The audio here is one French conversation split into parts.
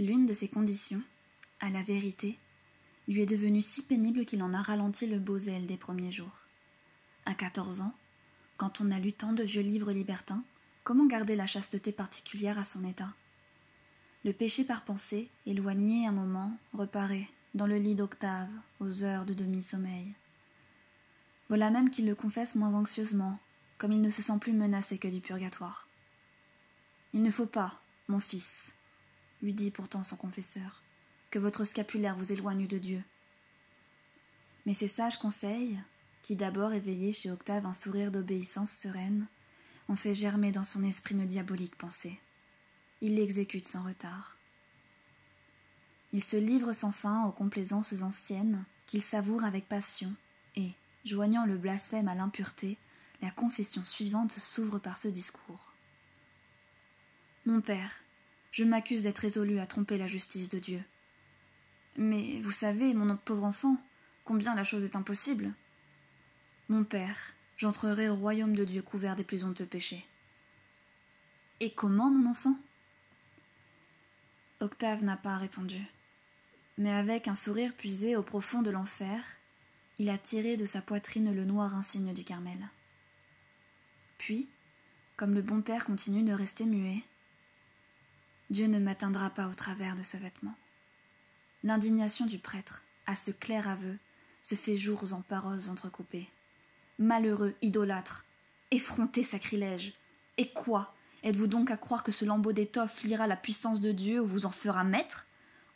L'une de ces conditions, à la vérité, lui est devenue si pénible qu'il en a ralenti le beau zèle des premiers jours. À quatorze ans, quand on a lu tant de vieux livres libertins, comment garder la chasteté particulière à son état? Le péché par pensée, éloigné un moment, reparaît, dans le lit d'Octave, aux heures de demi-sommeil. Voilà même qu'il le confesse moins anxieusement, comme il ne se sent plus menacé que du purgatoire. Il ne faut pas, mon fils, lui dit pourtant son confesseur, que votre scapulaire vous éloigne de Dieu. Mais ces sages conseils, qui d'abord éveillaient chez Octave un sourire d'obéissance sereine, ont fait germer dans son esprit une diabolique pensée. Il l'exécute sans retard. Il se livre sans fin aux complaisances anciennes, qu'il savoure avec passion, et, joignant le blasphème à l'impureté, la confession suivante s'ouvre par ce discours. Mon père, je m'accuse d'être résolu à tromper la justice de Dieu. Mais vous savez, mon pauvre enfant, combien la chose est impossible. Mon père, j'entrerai au royaume de Dieu couvert des plus honteux péchés. Et comment, mon enfant? Octave n'a pas répondu. Mais avec un sourire puisé au profond de l'enfer, il a tiré de sa poitrine le noir insigne du Carmel. Puis, comme le bon père continue de rester muet, Dieu ne m'atteindra pas au travers de ce vêtement. L'indignation du prêtre, à ce clair aveu, se fait jours en paroles entrecoupées. Malheureux idolâtre, effronté sacrilège. Et quoi? Êtes-vous donc à croire que ce lambeau d'étoffe lira la puissance de Dieu ou vous en fera maître?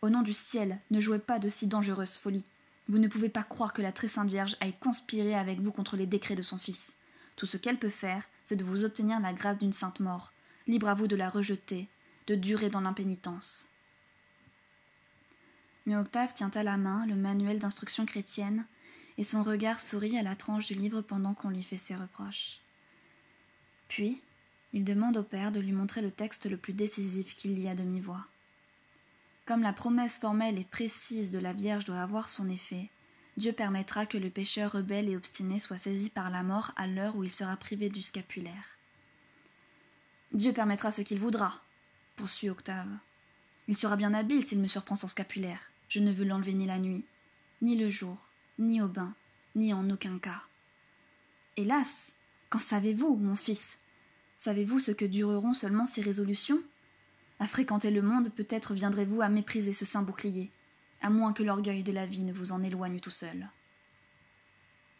Au nom du ciel, ne jouez pas de si dangereuses folies. Vous ne pouvez pas croire que la très sainte Vierge aille conspirer avec vous contre les décrets de son Fils. Tout ce qu'elle peut faire, c'est de vous obtenir la grâce d'une sainte mort. Libre à vous de la rejeter, de durer dans l'impénitence. Mais Octave tient à la main le manuel d'instruction chrétienne, et son regard sourit à la tranche du livre pendant qu'on lui fait ses reproches. Puis, il demande au père de lui montrer le texte le plus décisif qu'il lit à demi-voix. Comme la promesse formelle et précise de la Vierge doit avoir son effet, Dieu permettra que le pécheur rebelle et obstiné soit saisi par la mort à l'heure où il sera privé du scapulaire. Dieu permettra ce qu'il voudra, poursuit Octave. Il sera bien habile s'il me surprend sans scapulaire. Je ne veux l'enlever ni la nuit, ni le jour, ni au bain, ni en aucun cas. Hélas, qu'en savez-vous, mon fils? Savez-vous ce que dureront seulement ces résolutions? À fréquenter le monde, peut-être viendrez-vous à mépriser ce saint bouclier, à moins que l'orgueil de la vie ne vous en éloigne tout seul.